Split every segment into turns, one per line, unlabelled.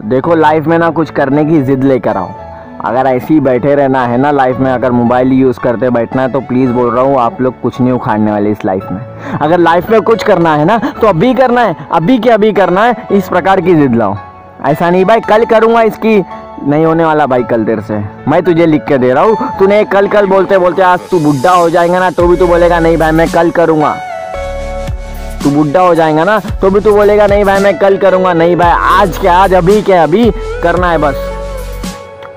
देखो लाइफ में ना कुछ करने की जिद लेकर आओ। अगर ऐसे ही बैठे रहना है ना लाइफ में, अगर मोबाइल यूज़ करते बैठना है तो प्लीज़ बोल रहा हूँ, आप लोग कुछ नहीं उखाड़ने वाले इस लाइफ में। अगर लाइफ में कुछ करना है ना तो अभी करना है, अभी के अभी करना है, इस प्रकार की जिद लाओ। ऐसा नहीं भाई, कल करूँगा इसकी, नहीं होने वाला भाई कल देर से। मैं तुझे लिख के दे रहा हूँ, तूने कल कल बोलते बोलते आज तू बुढ़ा हो जाएगा ना तो भी तू बोलेगा, नहीं भाई, मैं कल करूँगा। तू बुढ़ा हो जाएगा ना तो भी तू बोलेगा, नहीं भाई, मैं कल करूँगा। नहीं भाई, आज के आज अभी के अभी करना है बस।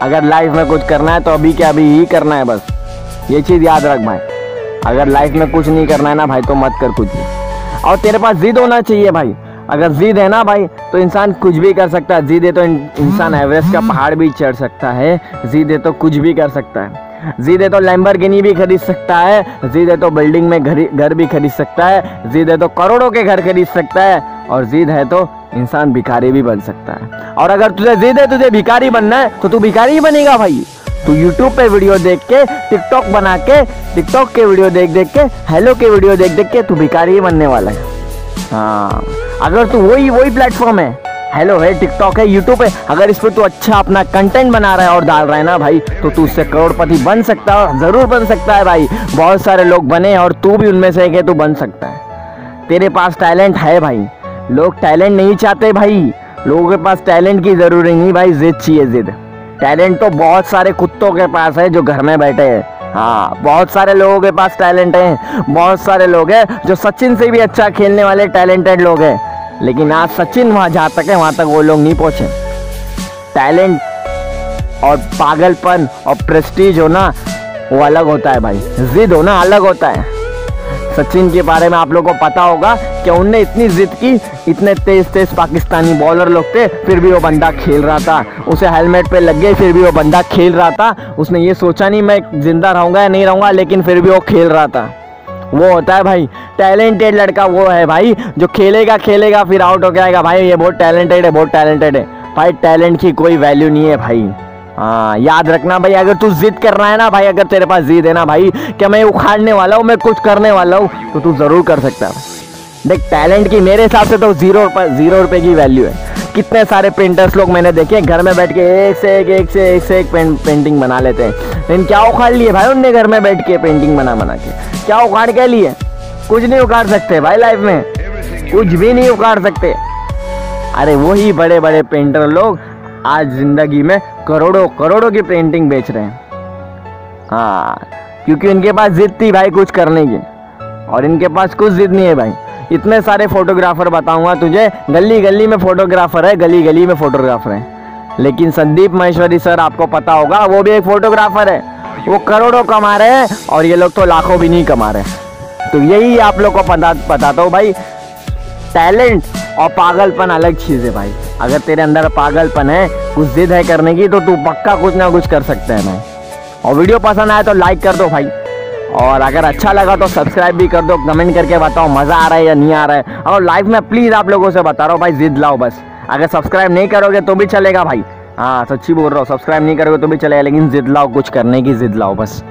अगर लाइफ में कुछ करना है तो अभी के अभी ही करना है बस। ये चीज़ याद रख भाई। अगर लाइफ में कुछ नहीं करना है ना भाई तो मत कर कुछ भी। और तेरे पास जिद होना चाहिए भाई। अगर जिद है ना भाई तो इंसान कुछ भी कर सकता है। जिद है तो इंसान एवरेस्ट का पहाड़ भी चढ़ सकता है। जिद है तो कुछ भी कर सकता है। जिद तो लैम्बरगिनी भी खरीद सकता है जिद तो बिल्डिंग में घर घर भी खरीद सकता है जिद तो करोड़ों के घर खरीद सकता है, और जिद है तो इंसान भिखारी भी बन सकता है। और अगर तुझे जिद है तुझे भिखारी बनना है तो तू भिखारी ही बनेगा भाई। तू YouTube पे वीडियो देख के टिकटॉक बना के टिकटॉक के वीडियो देख देख के हेलो के वीडियो देख देख के तू भिखारी ही बनने वाला है। हाँ। अगर तू वही वही प्लेटफॉर्म है हेलो है टिकटॉक है यूट्यूब है अगर इस पर तू अच्छा अपना कंटेंट बना रहा है और डाल रहा है ना भाई तो तू उससे करोड़पति बन सकता है, ज़रूर बन सकता है भाई। बहुत सारे लोग बने और तू भी उनमें से एक है, तू बन सकता है। तेरे पास टैलेंट है भाई। लोग टैलेंट नहीं चाहते भाई। लोगों के पास टैलेंट की ज़रूरी नहीं भाई, जिद चाहिए जिद। टैलेंट तो बहुत सारे कुत्तों के पास है जो घर में बैठे हैं। हाँ बहुत सारे लोगों के पास टैलेंट है। बहुत सारे लोग हैं जो सचिन से भी अच्छा खेलने वाले टैलेंटेड लोग हैं। लेकिन आज सचिन वहाँ जहाँ तक है वहाँ तक वो लोग नहीं पहुँचे। टैलेंट और पागलपन और प्रेस्टीज होना, वो अलग होता है भाई। जिद होना अलग होता है। सचिन के बारे में आप लोगों को पता होगा कि उनने इतनी जिद की, इतने तेज तेज पाकिस्तानी बॉलर लोग थे, फिर भी वो बंदा खेल रहा था। उसे हेलमेट पे लग गए, फिर भी वो बंदा खेल रहा था। उसने ये सोचा नहीं, मैं ज़िंदा रहूँगा या नहीं रहूँगा, लेकिन फिर भी वो खेल रहा था। वो होता है भाई टैलेंटेड लड़का वो है भाई, जो खेलेगा खेलेगा, फिर आउट हो जाएगा भाई, ये बहुत टैलेंटेड है, बहुत टैलेंटेड है। भाई टैलेंट की कोई वैल्यू नहीं है भाई। हाँ याद रखना भाई, अगर तू जिद कर रहा है ना भाई, अगर तेरे पास जिद है ना भाई, कि मैं उखाड़ने वाला हूँ, मैं कुछ करने वाला हूँ तो तू ज़रूर कर सकता है। देख टैलेंट की मेरे हिसाब से तो ज़ीरो ज़ीरो रुपए की वैल्यू है। कितने सारे पेंटर्स लोग मैंने देखे घर में बैठ के एक से एक एक से एक से एक पेंटिंग बना लेते हैं। लेकिन क्या उखाड़ लिए भाई उनने घर में बैठ के पेंटिंग बना बना के? क्या उखाड़ के लिए? कुछ नहीं उखाड़ सकते भाई लाइफ में। कुछ भी नहीं उखाड़ सकते। अरे वही बड़े बड़े पेंटर लोग आज ज़िंदगी में करोड़ों करोड़ों की पेंटिंग बेच रहे हैं। हाँ क्योंकि इनके पास जिद थी भाई कुछ करने की। और इनके पास कुछ जिद नहीं है भाई। इतने सारे फोटोग्राफर बताऊँगा तुझे। गली गली में फोटोग्राफर है गली गली में फोटोग्राफर है। लेकिन संदीप महेश्वरी सर, आपको पता होगा, वो भी एक फोटोग्राफर है। वो करोड़ों कमा रहे हैं और ये लोग तो लाखों भी नहीं कमा रहे। तो यही आप लोग को पता, बताता हूँ भाई टैलेंट और पागलपन अलग चीज़ है भाई। अगर तेरे अंदर पागलपन है, कुछ जिद है करने की तो तू पक्का कुछ ना कुछ कर सकते हैं भाई। और वीडियो पसंद आए तो लाइक कर दो भाई। और अगर अच्छा लगा तो सब्सक्राइब भी कर दो कमेंट करके बताओ, मज़ा आ रहा है या नहीं आ रहा है। और लाइफ में प्लीज़ आप लोगों से बता रहा हूँ, भाई, जिद लाओ बस। अगर सब्सक्राइब नहीं करोगे तो भी चलेगा भाई। हाँ सच्ची बोल रहा हूँ सब्सक्राइब नहीं करोगे तो भी चलेगा, लेकिन जिद लाओ, कुछ करने की जिद लाओ बस।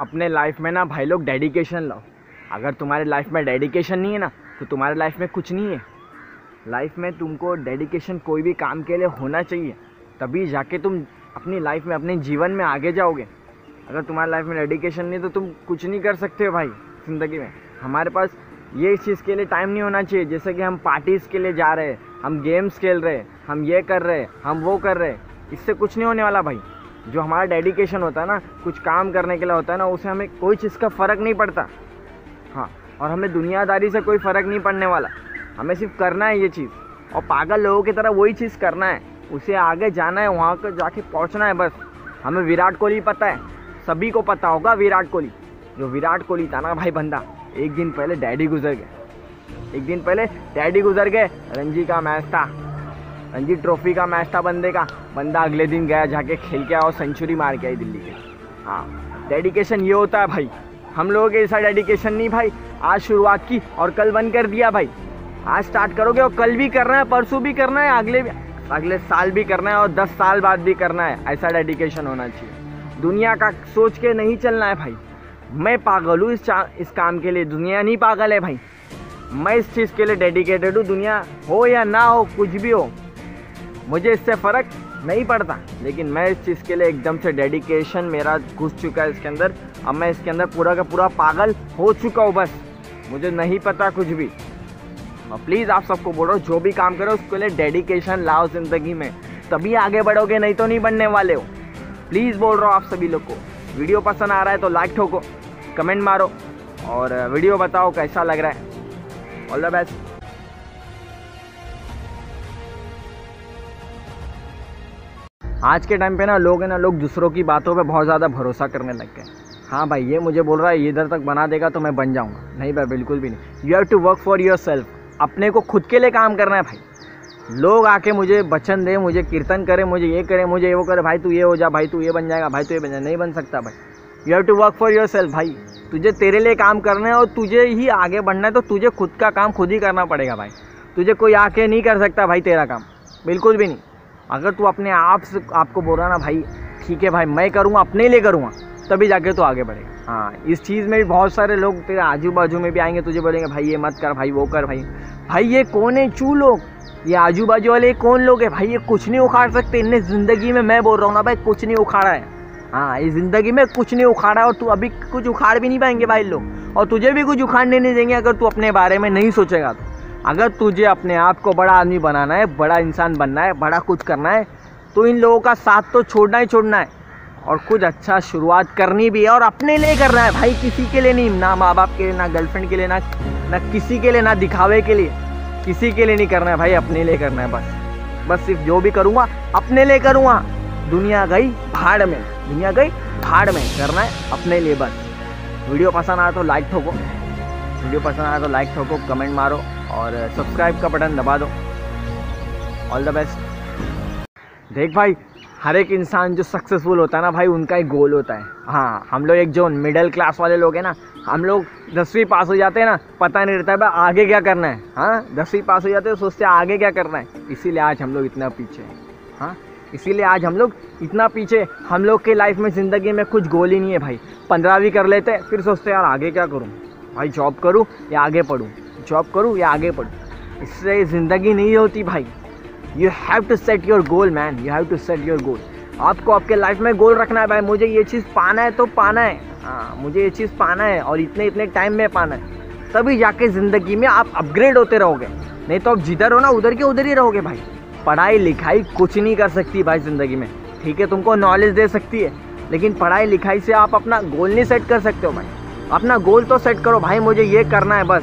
अपने लाइफ में ना भाई लोग डेडिकेशन लाओ। अगर तुम्हारे लाइफ में डेडिकेशन नहीं है ना तो तुम्हारे लाइफ में कुछ नहीं है। लाइफ में तुमको डेडिकेशन कोई भी काम के लिए होना चाहिए। तभी जाके तुम अपनी लाइफ में, अपने जीवन में आगे जाओगे। अगर तुम्हारी लाइफ में डेडिकेशन नहीं तो तुम कुछ नहीं कर सकते हो भाई, ज़िंदगी में। हमारे पास ये चीज़ के लिए टाइम नहीं होना चाहिए, जैसे कि हम पार्टीज़ के लिए जा रहे हैं, हम गेम्स खेल रहे हैं, हम ये कर रहे हैं, हम वो कर रहे हैं। इससे कुछ नहीं होने वाला भाई। जो हमारा डेडिकेशन होता है ना, कुछ काम करने के लिए होता है ना, उसे हमें कोई चीज़ का फ़र्क नहीं पड़ता। हाँ और हमें दुनियादारी से कोई फ़र्क नहीं पड़ने वाला। हमें सिर्फ़ करना है ये चीज़। और पागल लोगों की तरह वही चीज़ करना है। उसे आगे जाना है, वहाँ पर जाके पहुँचना है बस। हमें विराट कोहली पता है। सभी को पता होगा विराट कोहली। जो विराट कोहली था ना भाई बंदा, एक दिन पहले डैडी गुजर गए। एक दिन पहले डैडी गुजर गए, रणजी का मैच था। रणजी ट्रॉफी का मैच था बंदे का। बंदा अगले दिन गया जाके खेल के आया और सेंचुरी मार के आई दिल्ली के। हाँ डेडिकेशन ये होता है भाई। हम लोगों के ऐसा डेडिकेशन नहीं भाई। आज शुरुआत की और कल बंद कर दिया भाई। आज स्टार्ट करोगे और कल भी करना है, परसों भी करना है, अगले अगले साल भी करना है और दस साल बाद भी करना है। ऐसा डेडिकेशन होना चाहिए। दुनिया का सोच के नहीं चलना है भाई। मैं पागल हूँ इस इस काम के लिए। दुनिया नहीं पागल है भाई। मैं इस चीज़ के लिए डेडिकेटेड हूँ। दुनिया हो या ना हो, कुछ भी हो, मुझे इससे फ़र्क नहीं पढ़ता, लेकिन मैं इस चीज़ के लिए एकदम से डेडिकेशन मेरा घुस चुका है इसके अंदर। अब मैं इसके अंदर पूरा का पूरा पागल हो चुका हूँ बस। मुझे नहीं पता कुछ भी। और प्लीज़ आप सबको बोल बोलो जो भी काम करो उसके लिए डेडिकेशन लाओ ज़िंदगी में। तभी आगे बढ़ोगे, नहीं तो नहीं बनने वाले हो। प्लीज़ बोल रहा हूँ आप सभी लोग को। वीडियो पसंद आ रहा है तो लाइक ठोको कमेंट मारो और वीडियो बताओ कैसा लग रहा है। ऑल द बेस्ट आज के टाइम पे ना लोग है ना, लोग दूसरों की बातों पे बहुत ज़्यादा भरोसा करने लग गए। हाँ भाई, ये मुझे बोल रहा है इधर तक बना देगा तो मैं बन जाऊँगा। नहीं भाई, बिल्कुल भी नहीं। You have to work for yourself अपने को खुद के लिए काम करना है भाई। लोग आके मुझे वचन दे, मुझे कीर्तन करे, मुझे ये करे, मुझे ये वो करे, भाई तू ये हो जा, भाई तू ये बन जाएगा, भाई तू ये बन जाएगा। नहीं बन सकता भाई। You have to work for yourself भाई। तुझे तेरे लिए काम करना है और तुझे ही आगे बढ़ना है तो तुझे खुद का काम खुद ही करना पड़ेगा भाई। तुझे कोई आके नहीं कर सकता भाई तेरा काम। बिल्कुल भी नहीं। अगर तू अपने आप से आपको बोल रहा ना, भाई, ठीक है भाई, मैं करूँगा, अपने लिए करूँगा, तभी जाके तो आगे बढ़ेगा। हाँ इस चीज़ में भी बहुत सारे लोग तेरे आजू बाजू में भी आएँगे, तुझे बोलेंगे, भाई, ये मत कर, भाई, वो कर, भाई। भाई, ये कौन है चू लोग? ये आजू बाजू वाले कौन लोग हैं? भाई, ये कुछ नहीं उखाड़ सकते। इनने ज़िंदगी में मैं बोल रहा हूँ ना, भाई, कुछ नहीं उखाड़ा है। हाँ ये ज़िंदगी में कुछ नहीं उखाड़ा और तू अभी कुछ उखाड़ भी नहीं पाएँगे भाई लोग। और तुझे भी कुछ उखाड़ने नहीं देंगे अगर तू अपने बारे में नहीं सोचेगा तो। अगर तुझे अपने आप को बड़ा आदमी बनाना है, बड़ा इंसान बनना है, बड़ा कुछ करना है तो इन लोगों का साथ तो छोड़ना ही छोड़ना है। और कुछ अच्छा शुरुआत करनी भी है और अपने लिए करना है। भाई किसी के लिए नहीं, ना माँ बाप के लिए, ना गर्लफ्रेंड के लिए, ना ना किसी के लिए, ना दिखावे के लिए। किसी के लिए नहीं करना है भाई, अपने लिए करना है बस। बस सिर्फ़ जो भी करूँगा, अपने लिए करूँगा। दुनिया गई भाड़ में, दुनिया गई भाड़ में। करना है अपने लिए बस। वीडियो पसंद आया तो लाइक ठोको। वीडियो पसंद आया तो लाइक ठोको कमेंट मारो। और सब्सक्राइब का बटन दबा दो। ऑल द बेस्ट देख भाई, हर एक इंसान जो सक्सेसफुल होता है ना भाई, उनका एक गोल होता है। हाँ हम लोग एक जो मिडिल क्लास वाले लोग हैं ना, हम लोग दसवीं पास हो जाते हैं ना, पता नहीं रहता है, भाई, आगे क्या करना है। हाँ दसवीं पास हो जाते हैं, सोचते हैं आगे क्या करना है। इसीलिए आज हम लोग इतना पीछे हैं। हाँ इसीलिए आज हम लोग इतना पीछे हम लोग के लाइफ में, ज़िंदगी में कुछ गोल ही नहीं है भाई। पंद्रहवीं कर लेते फिर सोचते यार, आगे क्या करूँ? भाई जॉब करूँ या आगे पढ़ूँ? जॉब करूँ या आगे पढ़ूँ इससे ज़िंदगी नहीं होती भाई। You have to set your goal man you have to set your goal आपको आपके लाइफ में गोल रखना है भाई। मुझे ये चीज़ पाना है तो पाना है। हाँ मुझे ये चीज़ पाना है और इतने इतने टाइम में पाना है। तभी जाके ज़िंदगी में आप अपग्रेड होते रहोगे। नहीं तो आप जिधर हो ना, उधर के उधर ही रहोगे भाई। पढ़ाई लिखाई कुछ नहीं कर सकती भाई ज़िंदगी में। ठीक है, तुमको नॉलेज दे सकती है। लेकिन पढ़ाई लिखाई से आप अपना गोल नहीं सेट कर सकते हो भाई। अपना गोल तो सेट करो। भाई, मुझे ये करना है बस।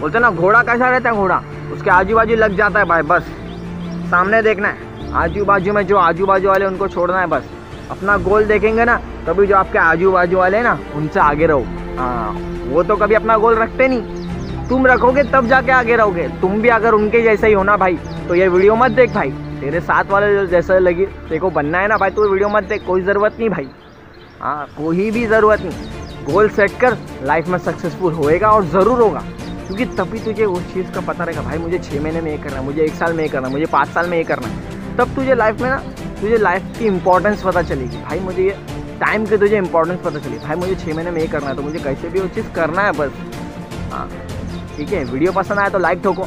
बोलते ना, घोड़ा कैसा रहता है घोड़ा? उसके आजू बाजू लग जाता है भाई, बस। सामने देखना है। आजू बाजू में जो आजू बाजू वाले उनको छोड़ना है बस। अपना गोल देखेंगे ना, तभी जो आपके आजू बाजू वाले ना, उनसे आगे रहो। हाँ वो तो कभी अपना गोल रखते नहीं। तुम रखोगे, तब जाके आगे रहोगे। तुम भी अगर उनके जैसे ही हो ना भाई तो ये वीडियो मत देख भाई। तेरे साथ वाले जैसा लगी, देखो, बनना है ना भाई तो वीडियो मत देख। कोई ज़रूरत नहीं भाई। हाँ कोई भी ज़रूरत नहीं। गोल सेट कर, लाइफ में सक्सेसफुल होएगा और ज़रूर होगा। क्योंकि तभी तुझे उस चीज़ का पता रहेगा। भाई, मुझे छः महीने में ये करना है, मुझे एक साल में ये करना है, मुझे पाँच साल में ये करना है। तब तुझे लाइफ में ना, तुझे लाइफ की इंपॉर्टेंस पता चलेगी। भाई, मुझे ये टाइम की तुझे इंपॉर्टेंस पता चलेगी। भाई, मुझे छः महीने में ये करना है तो मुझे कैसे भी वो चीज़ करना है बस। हाँ ठीक है, वीडियो पसंद आया तो लाइक ठोको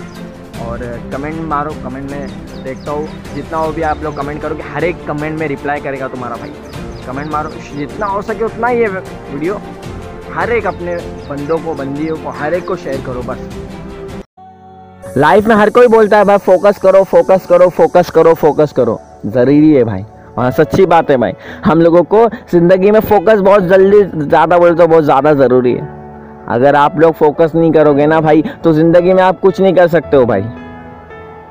और कमेंट मारो कमेंट में देखता हूँ। जितना हो भी आप लोग कमेंट करोगे, हर एक कमेंट में रिप्लाई करेगा तुम्हारा भाई। कमेंट मारो, जितना हो सके उतना ही ये वीडियो हर एक अपने बंदों को, बंदियों को, हर एक को शेयर करो, बस। लाइफ में हर कोई बोलता है, भाई फोकस करो फोकस करो फोकस करो फोकस करो। ज़रूरी है भाई। हाँ सच्ची बात है भाई। हम लोगों को ज़िंदगी में फोकस बहुत जल्दी ज़्यादा बोले तो बहुत ज़्यादा ज़रूरी है। अगर आप लोग फोकस नहीं करोगे ना भाई तो ज़िंदगी में आप कुछ नहीं कर सकते हो भाई।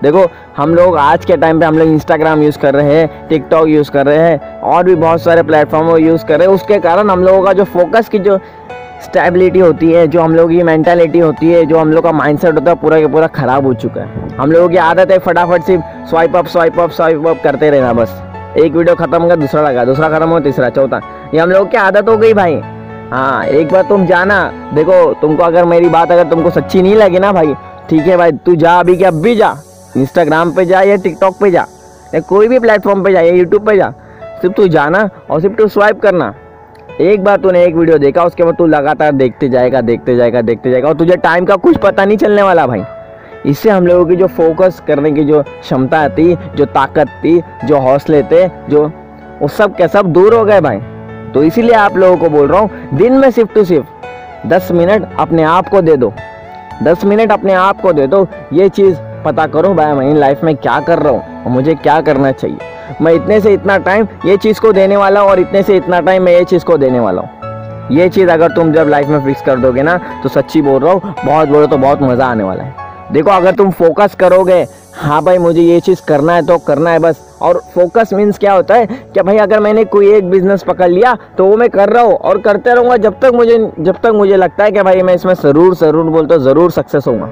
देखो, हम लोग आज के टाइम पे हम लोग इंस्टाग्राम यूज़ कर रहे हैं टिकटॉक यूज़ कर रहे हैं, और भी बहुत सारे प्लेटफॉर्म यूज़ कर रहे हैं। उसके कारण हम लोगों का जो फोकस की जो स्टेबिलिटी होती है, जो हम लोग की मैंटेलिटी होती है, जो हम लोग का माइंडसेट होता है, पूरा के पूरा ख़राब हो चुका है। हम लोगों की आदत है फटाफट सिर्फ़ swipe up swipe up swipe up करते रहना बस। एक वीडियो खत्म होगा, दूसरा लगा, दूसरा खत्म हो तीसरा, चौथा। ये हम लोग की आदत हो गई भाई। हाँ एक बार तुम जाना, देखो, तुमको अगर मेरी बात, अगर तुमको सच्ची नहीं लगी ना भाई, ठीक है भाई, तू जा अभी क्या अभी जा। इंस्टाग्राम पे जा या टिकटॉक पे जा, या कोई भी प्लेटफॉर्म पे जा, या यूट्यूब पे जा। सिर्फ़ तू जाना और सिर्फ़ तू स्वाइप करना। एक बार तूने एक वीडियो देखा, उसके बाद तू लगातार देखते जाएगा देखते जाएगा देखते जाएगा, और तुझे टाइम का कुछ पता नहीं चलने वाला भाई। इससे हम लोगों की जो फोकस करने की जो क्षमता थी, जो ताकत थी, जो हौसले थे, जो वो सब के सब दूर हो गए भाई। तो इसीलिए आप लोगों को बोल रहा हूँ, दिन में सिर्फ़ टू सिर्फ़ दस मिनट अपने आप को दे दो। दस मिनट अपने आप को दे दो, ये चीज़ पता करो भाई, मैं इन लाइफ में क्या कर रहा हूँ और मुझे क्या करना चाहिए। मैं इतने से इतना टाइम ये चीज़ को देने वाला हूँ और इतने से इतना टाइम मैं ये चीज़ को देने वाला हूँ। ये चीज़ अगर तुम जब लाइफ में फिक्स कर दोगे ना तो सच्ची बोल रहा हूँ, बहुत बोलो तो बहुत मज़ा आने वाला है। देखो, अगर तुम फोकस करोगे हाँ भाई, मुझे ये चीज़ करना है तो करना है बस। और फोकस मीन्स क्या होता है कि भाई, अगर मैंने कोई एक बिज़नेस पकड़ लिया तो वो मैं कर रहा हूँ और करते रहूँगा जब तक मुझे, जब तक मुझे लगता है कि भाई, मैं इसमें ज़रूर ज़रूर बोलता हूँ ज़रूर सक्सेस होऊँगा।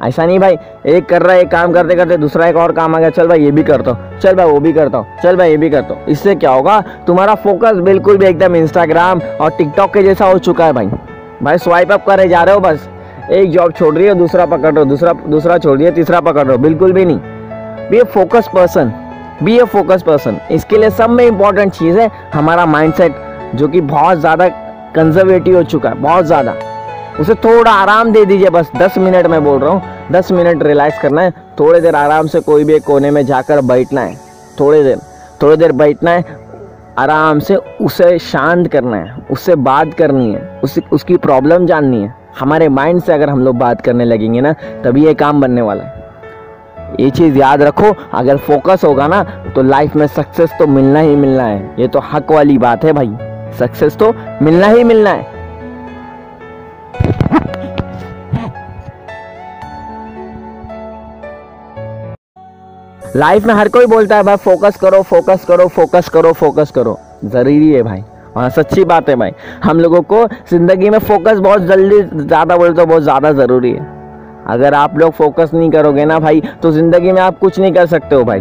ऐसा नहीं भाई, एक कर रहा है, एक काम करते करते दूसरा एक और काम आ गया। चल भाई, ये भी करता हूँ चल भाई, वो भी करता हूँ चल भाई, ये भी करता हूँ इससे क्या होगा? तुम्हारा फोकस बिल्कुल भी एकदम इंस्टाग्राम और टिकटॉक के जैसा हो चुका है भाई। भाई स्वाइप अप करे जा रहे हो बस। एक जॉब छोड़ रही हो, दूसरा पकड़ रहे हो। दूसरा दूसरा छोड़ दिया तीसरा पकड़ रहे हो। बिल्कुल भी नहीं। Be a focus person be a focus person इसके लिए सब में इंपॉर्टेंट चीज़ है हमारा माइंडसेट जो कि बहुत ज़्यादा कंजर्वेटिव हो चुका है, बहुत ज़्यादा। उसे थोड़ा आराम दे दीजिए, बस दस मिनट में बोल रहा हूँ, दस मिनट रिलैक्स करना है, थोड़ी देर आराम से कोई भी एक कोने में जाकर बैठना है, थोड़ी देर थोड़ी देर बैठना है, आराम से उसे शांत करना है उससे बात करनी है, उस, उसकी प्रॉब्लम जाननी है। हमारे माइंड से अगर हम लोग बात करने लगेंगे ना, तभी ये काम बनने वाला है। ये चीज़ याद रखो, अगर फोकस होगा ना तो लाइफ में सक्सेस तो मिलना ही मिलना है। ये तो हक वाली बात है भाई। सक्सेस तो मिलना ही मिलना है। लाइफ में हर कोई बोलता है, भाई फोकस करो फोकस करो फोकस करो फोकस करो। ज़रूरी है भाई। हाँ सच्ची बात है भाई। हम लोगों को ज़िंदगी में फोकस बहुत जल्दी ज़्यादा बोलते तो बहुत ज़्यादा ज़रूरी है। अगर आप लोग फोकस नहीं करोगे ना भाई तो ज़िंदगी में आप कुछ नहीं कर सकते हो भाई।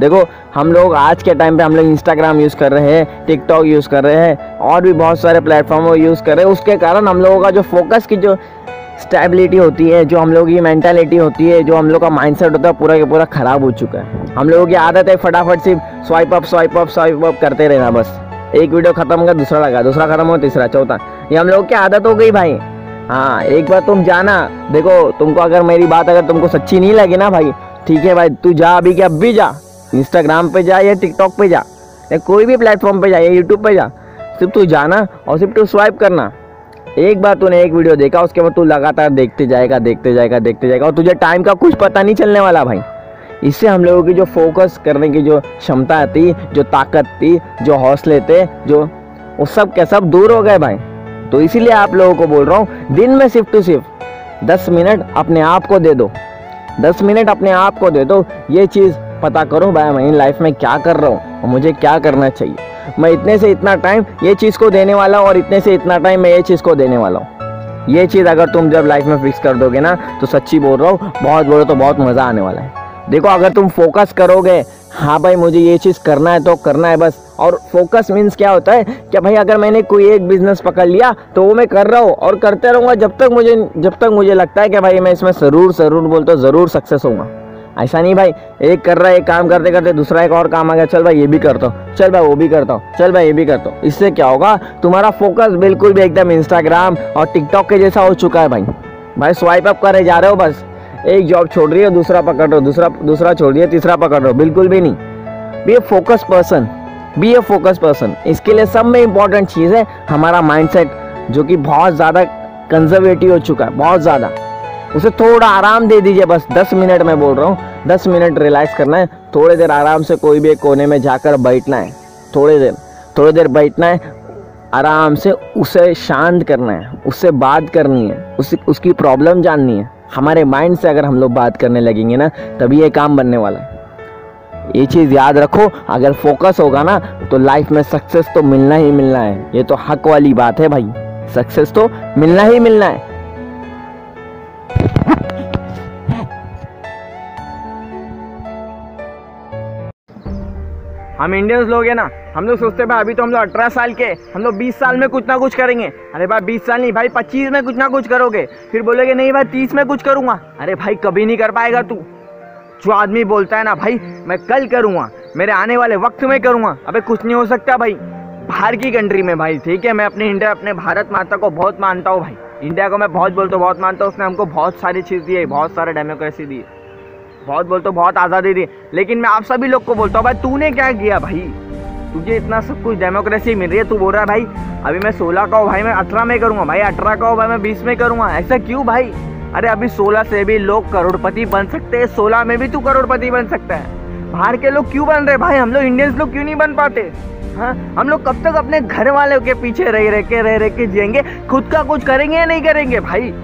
देखो, हम लोग आज के टाइम पे हम लोग इंस्टाग्राम यूज़ कर रहे हैं टिकटॉक यूज़ कर रहे हैं, और भी बहुत सारे प्लेटफॉर्म यूज़ कर रहे हैं। उसके कारण हम लोगों का जो फोकस की जो स्टेबिलिटी होती है, जो हम लोगों की मैंटेलिटी होती है, जो हम लोग का माइंडसेट होता है पूरा का पूरा ख़राब हो चुका है। हम लोगों की आदत है फटाफट सिर्फ़ swipe up swipe up swipe up करते रहना बस। एक वीडियो खत्म होगा दूसरा लगा, दूसरा खत्म हो, तीसरा, चौथा। ये हम लोग की आदत हो गई भाई। हाँ एक बार तुम जाना। देखो, तुमको अगर मेरी बात, अगर तुमको सच्ची नहीं लगी ना भाई, ठीक है भाई, तू जा अभी के अब भी जा। इंस्टाग्राम पे जा या टिकटॉक पे जा, या कोई भी प्लेटफॉर्म पे जा, या यूट्यूब पे जा, सिर्फ़ तू जाना और सिर्फ़ तू स्वाइप करना। एक बार तूने एक वीडियो देखा, उसके बाद तू लगातार देखते जाएगा देखते जाएगा देखते जाएगा, और तुझे टाइम का कुछ पता नहीं चलने वाला भाई। इससे हम लोगों की जो फोकस करने की जो क्षमता थी, जो ताकत थी, जो हौसले थे, जो वो सब के सब दूर हो गए भाई। तो इसीलिए आप लोगों को बोल रहा हूँ, दिन में सिर्फ़ टू सिर्फ़ दस मिनट अपने आप को दे दो। दस मिनट अपने आप को दे दो, ये चीज़ पता करो भाई, मैं इन लाइफ में क्या कर रहा हूँ और मुझे क्या करना चाहिए। मैं इतने से इतना टाइम ये चीज़ को देने वाला हूँ और इतने से इतना टाइम मैं ये चीज़ को देने वाला हूँ। ये चीज़ अगर तुम जब लाइफ में फिक्स कर दोगे ना तो सच्ची बोल रहा हूँ, बहुत बोलो तो बहुत मज़ा आने वाला है। देखो, अगर तुम फोकस करोगे हाँ भाई, मुझे ये चीज़ करना है तो करना है बस। और फोकस मीन्स क्या होता है कि भाई, अगर मैंने कोई एक बिज़नेस पकड़ लिया तो वो मैं कर रहा हूँ और करते रहूँगा जब तक मुझे, जब तक मुझे लगता है कि भाई, मैं इसमें ज़रूर ज़रूर बोलता ज़रूर सक्सेस होऊँगा। ऐसा नहीं भाई, एक कर रहा है, एक काम करते करते दूसरा एक और काम आ गया। चल भाई, ये भी करता हूँ चल भाई, वो भी करता हूँ चल भाई, ये भी करता हूँ इससे क्या होगा, तुम्हारा फोकस बिल्कुल भी एकदम इंस्टाग्राम और टिकटॉक के जैसा हो चुका है भाई। भाई स्वाइप अप करे जा रहे हो बस। एक जॉब छोड़ रही हो, दूसरा पकड़ रहे हो, दूसरा दूसरा छोड़ दिया तीसरा पकड़ रहे हो। बिल्कुल भी नहीं। Be a focus person be a focus person इसके लिए सब में इंपॉर्टेंट चीज़ है हमारा माइंडसेट जो कि बहुत ज़्यादा कंजर्वेटिव हो चुका है, बहुत ज़्यादा। उसे थोड़ा आराम दे दीजिए, बस दस मिनट में बोल रहा हूँ, दस मिनट रिलैक्स करना है, थोड़ी देर आराम से कोई भी कोने में जाकर बैठना है, थोड़ी देर थोड़ी देर बैठना है, आराम से उसे शांत करना है, उससे बात करनी है, उस, उसकी प्रॉब्लम जाननी है। हमारे माइंड से अगर हम लोग बात करने लगेंगे ना, तभी ये काम बनने वाला है। ये चीज़ याद रखो, अगर फोकस होगा ना तो लाइफ में सक्सेस तो मिलना ही मिलना है, ये तो हक वाली बात है भाई। सक्सेस तो मिलना ही मिलना है। हम इंडियंस लोग हैं ना, हम लोग सोचते हैं, भाई, अभी तो हम लोग अठारह साल के हम लोग बीस साल में कुछ ना कुछ करेंगे। अरे भाई, बीस साल नहीं, भाई, पच्चीस में कुछ ना कुछ करोगे। फिर बोलोगे, नहीं भाई, तीस में कुछ करूँगा। अरे भाई, कभी नहीं कर पाएगा तू।
जो आदमी बोलता है ना, भाई, मैं कल करूँगा, मेरे आने वाले वक्त में करूँगा। अबे, कुछ नहीं हो सकता भाई। बाहर की कंट्री में भाई, ठीक है, मैं अपने इंडिया अपने भारत माता को बहुत मानता हूँ भाई। इंडिया को मैं बहुत बोलता हूँ, बहुत मानता हूँ, उसने हमको बहुत सारी चीज़ दी है, बहुत सारे डेमोक्रेसी दी है। बहुत बोलते हूँ, बहुत आज़ादी दी। लेकिन मैं आप सभी लोग को बोलता हूँ, भाई, तूने क्या किया भाई? तुझे इतना सब कुछ डेमोक्रेसी मिल रही है, तू बोल रहा है, भाई, अभी मैं सोलह का हूँ, भाई, मैं अठारह में करूँगा, भाई, अठारह का हूँ, भाई, मैं बीस में करूँगा। ऐसा क्यों भाई? अरे, अभी सोलह से भी लोग करोड़पति बन सकते हैं, सोलह में भी तू करोड़पति बन सकता है। बाहर के लोग क्यों बन रहे भाई? हम लोग इंडियंस लोग क्यों नहीं बन पाते? हाँ? हम लोग कब तक अपने घर वालों के पीछे रह रह के रह रह के जिएँगे? खुद का कुछ करेंगे या नहीं करेंगे भाई?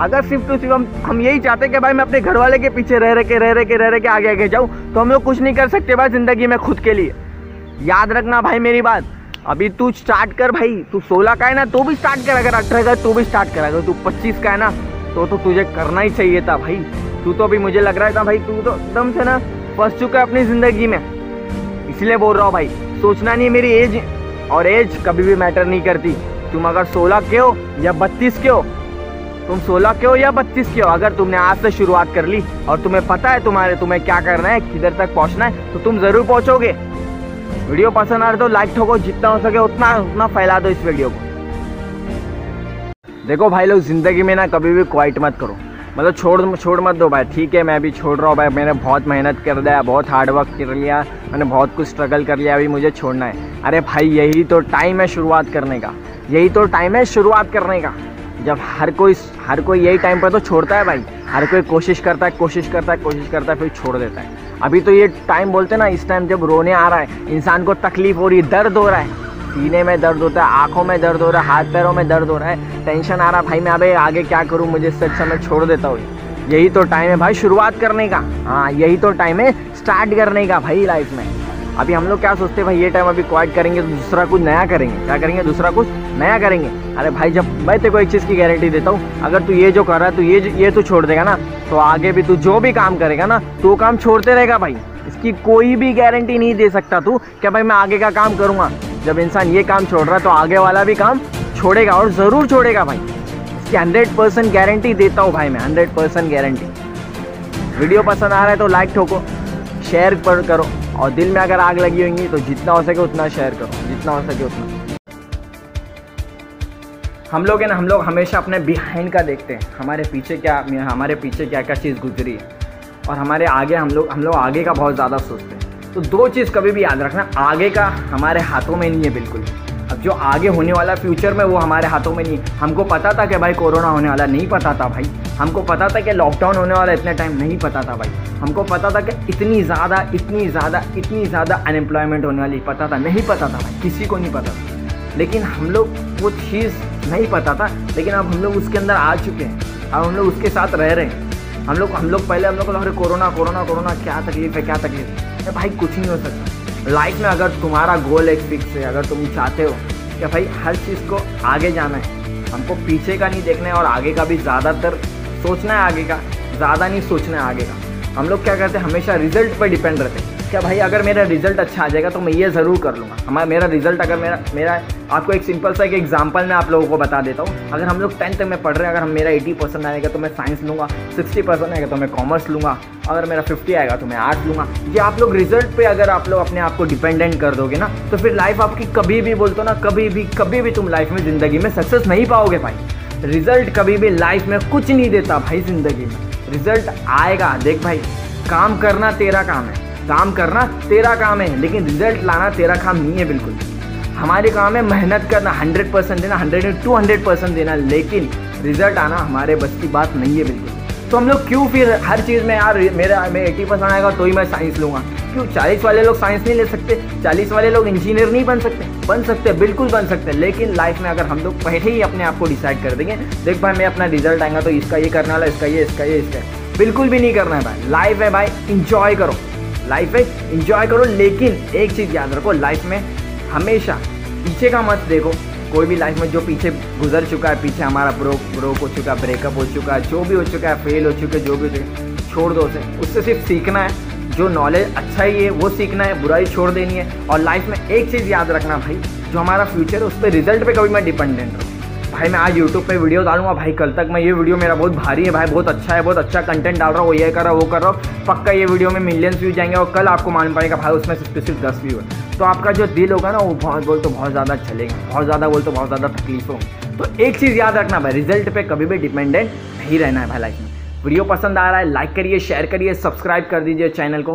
अगर सिर्फ़ तो सिर्फ़ हम हम यही चाहते कि भाई मैं अपने घर वाले के पीछे रह रह के, रह रह के, रह रह के आगे आगे जाऊँ तो हम लोग कुछ नहीं कर सकते भाई ज़िंदगी में खुद के लिए। याद रखना भाई मेरी बात। अभी तू स्टार्ट कर भाई, तू सोलह का है ना तो भी स्टार्ट कर। अगर अठारह का तो भी स्टार्ट कर। अगर तू पच्चीस का है ना तो तो तुझे करना ही चाहिए था भाई। तू तो अभी मुझे लग रहा था भाई, तू तो एकदम से ना फंस चुका है अपनी ज़िंदगी में। इसलिए बोल रहा हूँ भाई, सोचना नहीं मेरी एज और एज कभी भी मैटर नहीं करती। तुम अगर सोलह के हो या बत्तीस के हो तुम सोलह के हो या बत्तीस के हो? अगर तुमने आज से शुरुआत कर ली और तुम्हें पता है तुम्हारे, तुम्हें क्या करना है, किधर तक पहुँचना है तो तुम ज़रूर पहुंचोगे। वीडियो पसंद आ रहा तो लाइक ठोको, जितना हो सके उतना उतना फैला दो इस वीडियो को। देखो भाई लोग, ज़िंदगी में ना कभी भी क्वाइट मत करो। मतलब छोड़ छोड़ मत दो भाई, ठीक है, मैं भी छोड़ रहा हूँ भाई, मैंने बहुत मेहनत कर दिया बहुत हार्ड वर्क कर लिया, मैंने बहुत कुछ स्ट्रगल कर लिया, अभी मुझे छोड़ना है। अरे भाई, यही तो टाइम है शुरुआत करने का। यही तो टाइम है शुरुआत करने का। जब हर कोई हर कोई यही टाइम पर तो छोड़ता है भाई। हर कोई कोशिश करता है, कोशिश करता है, कोशिश करता है, फिर छोड़ देता है। अभी तो ये टाइम बोलते हैं ना, इस टाइम जब रोने आ रहा है, इंसान को तकलीफ़ हो रही है, दर्द हो रहा है। सीने में दर्द होता है, आँखों में दर्द हो रहा है, हाथ पैरों में दर्द हो रहा है। टेंशन आ रहा है, भाई मैं अभी आगे क्या करूँ, मुझे इससे अच्छा मैं छोड़ देता हूँ। यही तो टाइम है भाई शुरुआत करने का। हाँ यही तो टाइम है स्टार्ट करने का भाई लाइफ में। अभी हम लोग क्या सोचते हैं, भाई, ये टाइम अभी क्वाइट करेंगे तो दूसरा कुछ नया करेंगे। क्या करेंगे? दूसरा कुछ नया करेंगे। अरे भाई, जब मैं तेरे को एक चीज़ की गारंटी देता हूँ, अगर तू ये जो कर रहा है तो ये ये तू छोड़ देगा ना तो आगे भी तू जो भी काम करेगा ना तो काम छोड़ते रहेगा भाई। इसकी कोई भी गारंटी नहीं दे सकता तू क्या भाई, मैं आगे का काम करूँगा। जब इंसान ये काम छोड़ रहा है तो आगे वाला भी काम छोड़ेगा और ज़रूर छोड़ेगा भाई। इसकी हंड्रेड परसेंट गारंटी देता हूँ भाई मैं हंड्रेड परसेंट गारंटी वीडियो पसंद आ रहा है तो लाइक ठोको शेयर पर करो। और दिल में अगर आग लगी होंगी तो जितना हो सके उतना शेयर करो, जितना हो सके उतना। हम लोग है ना, हम लोग हमेशा अपने बिहाइंड का देखते हैं, हमारे पीछे क्या, हमारे पीछे क्या क्या चीज़ गुजरी है। और हमारे आगे हम लोग हम लोग आगे का बहुत ज़्यादा सोचते हैं। तो दो चीज़ कभी भी याद रखना, आगे का हमारे हाथों में नहीं है बिल्कुल। अब जो आगे होने वाला फ्यूचर में वो हमारे हाथों में नहीं है। हमको पता था कि भाई कोरोना होने वाला, नहीं पता था भाई। हमको पता था कि लॉकडाउन होने वाला इतने टाइम नहीं पता था भाई। हमको पता था कि इतनी ज़्यादा इतनी ज़्यादा इतनी ज़्यादा अनएम्प्लॉयमेंट होने वाली, पता था। नहीं पता था भाई, किसी को नहीं पता था। लेकिन हम लोग वो चीज़ नहीं पता था, लेकिन अब हम लोग उसके अंदर आ चुके हैं। अब हम लोग उसके साथ रह रहे हैं। हम लोग हम लोग पहले, हम लोग को कोरोना कोरोना कोरोना, क्या तकलीफ़ है, क्या तकलीफ़ है? भाई, कुछ नहीं हो सकता। लाइफ में अगर तुम्हारा गोल एक फिक्स है अगर तुम चाहते हो कि भाई हर चीज़ को आगे जाना है, हमको पीछे का नहीं देखना है और आगे का भी ज़्यादातर सोचना है आगे का, ज़्यादा नहीं सोचना है आगे का। हम लोग क्या करते हैं, हमेशा रिज़ल्ट पर डिपेंड रहते हैं। क्या भाई, अगर मेरा रिज़ल्ट अच्छा आ जाएगा तो मैं ये ज़रूर कर लूँगा। हमारा, मेरा रिज़ल्ट अगर मेरा मेरा, आपको एक सिंपल सा एक एग्जांपल मैं आप लोगों को बता देता हूँ। अगर हम लोग टेंथ में पढ़ रहे हैं, अगर हम मेरा एटी परसेंट आएगा तो मैं साइंस लूँगा सिक्सटी परसेंट आएगा तो मैं कॉमर्स लूँगा, अगर मेरा फिफ्टी आएगा तो मैं आर्ट्स लूँगा। ये आप लोग रिज़ल्ट पे अगर आप लोग अपने आप को डिपेंडेंट कर दोगे ना तो फिर लाइफ आपकी कभी भी बोलते हो ना, कभी भी कभी भी तुम लाइफ में ज़िंदगी में सक्सेस नहीं पाओगे भाई। रिज़ल्ट कभी भी लाइफ में कुछ नहीं देता भाई ज़िंदगी में। रिज़ल्ट आएगा। देख भाई, काम करना तेरा काम है। काम करना तेरा काम है, लेकिन रिज़ल्ट लाना तेरा काम नहीं है बिल्कुल। हमारे काम है मेहनत करना हंड्रेड परसेंट देना हंड्रेड टू हंड्रेड परसेंट देना, लेकिन रिज़ल्ट आना हमारे बस की बात नहीं है बिल्कुल। तो हम लोग क्यों फिर हर चीज़ में यार मेरा, मैं एटी परसेंट आएगा तो ही मैं साइंस लूँगा? क्यों? चालीस वाले लोग साइंस नहीं ले सकते। चालीस वाले लोग इंजीनियर नहीं बन सकते। बन सकते, बिल्कुल बन सकते, लेकिन लाइफ में अगर हम लोग पहले ही अपने आप को डिसाइड कर देंगे, देख भाई, मैं अपना रिज़ल्ट आएगा तो इसका ये करने वाला, इसका ये इसका ये, इसका बिल्कुल भी नहीं करना है भाई। लाइफ है भाई इंजॉय करो। लाइफ है इंजॉय करो, लेकिन एक चीज़ याद रखो लाइफ में हमेशा पीछे का मत देखो। कोई भी लाइफ में जो पीछे गुजर चुका है, पीछे हमारा ब्रोक ब्रोक हो चुका है ब्रेकअप हो चुका है जो भी हो चुका है फेल हो चुके, जो भी हो चुके, छोड़ दो उसे। उससे सिर्फ़ सीखना है। जो नॉलेज अच्छा ही है वो सीखना है, बुराई छोड़ देनी है। और लाइफ में एक चीज़ याद रखना भाई, जो हमारा फ्यूचर है, उस पर रिज़ल्ट पे कभी मैं डिपेंडेंट रहूँ भाई मैं आज यूट्यूब पे वीडियो डालूँगा, भाई कल तक मैं ये वीडियो मेरा बहुत भारी है, भाई बहुत अच्छा है, बहुत अच्छा कंटेंट डाल रहा हूँ ये कर रहा हूँ, वो कर रहा हूँ। पक्का ये वीडियो में मिलियंस व्यू जाएँगे और कल आपको मान पाएगा भाई उसमें सिर्फ़ सिर्फ़ दस व्यू है। तो आपका जो दिल होगा ना, वो बहुत बोल तो बहुत ज़्यादा चलेगा, बहुत ज़्यादा बोल तो बहुत ज़्यादा तकलीफ़ होगी। तो एक चीज़ याद रखना भाई रिज़ल्ट पे कभी भी डिपेंडेंट नहीं रहना है भाई लाइफ में। वीडियो पसंद आ रहा है लाइक करिए शेयर करिए सब्सक्राइब कर दीजिए चैनल को।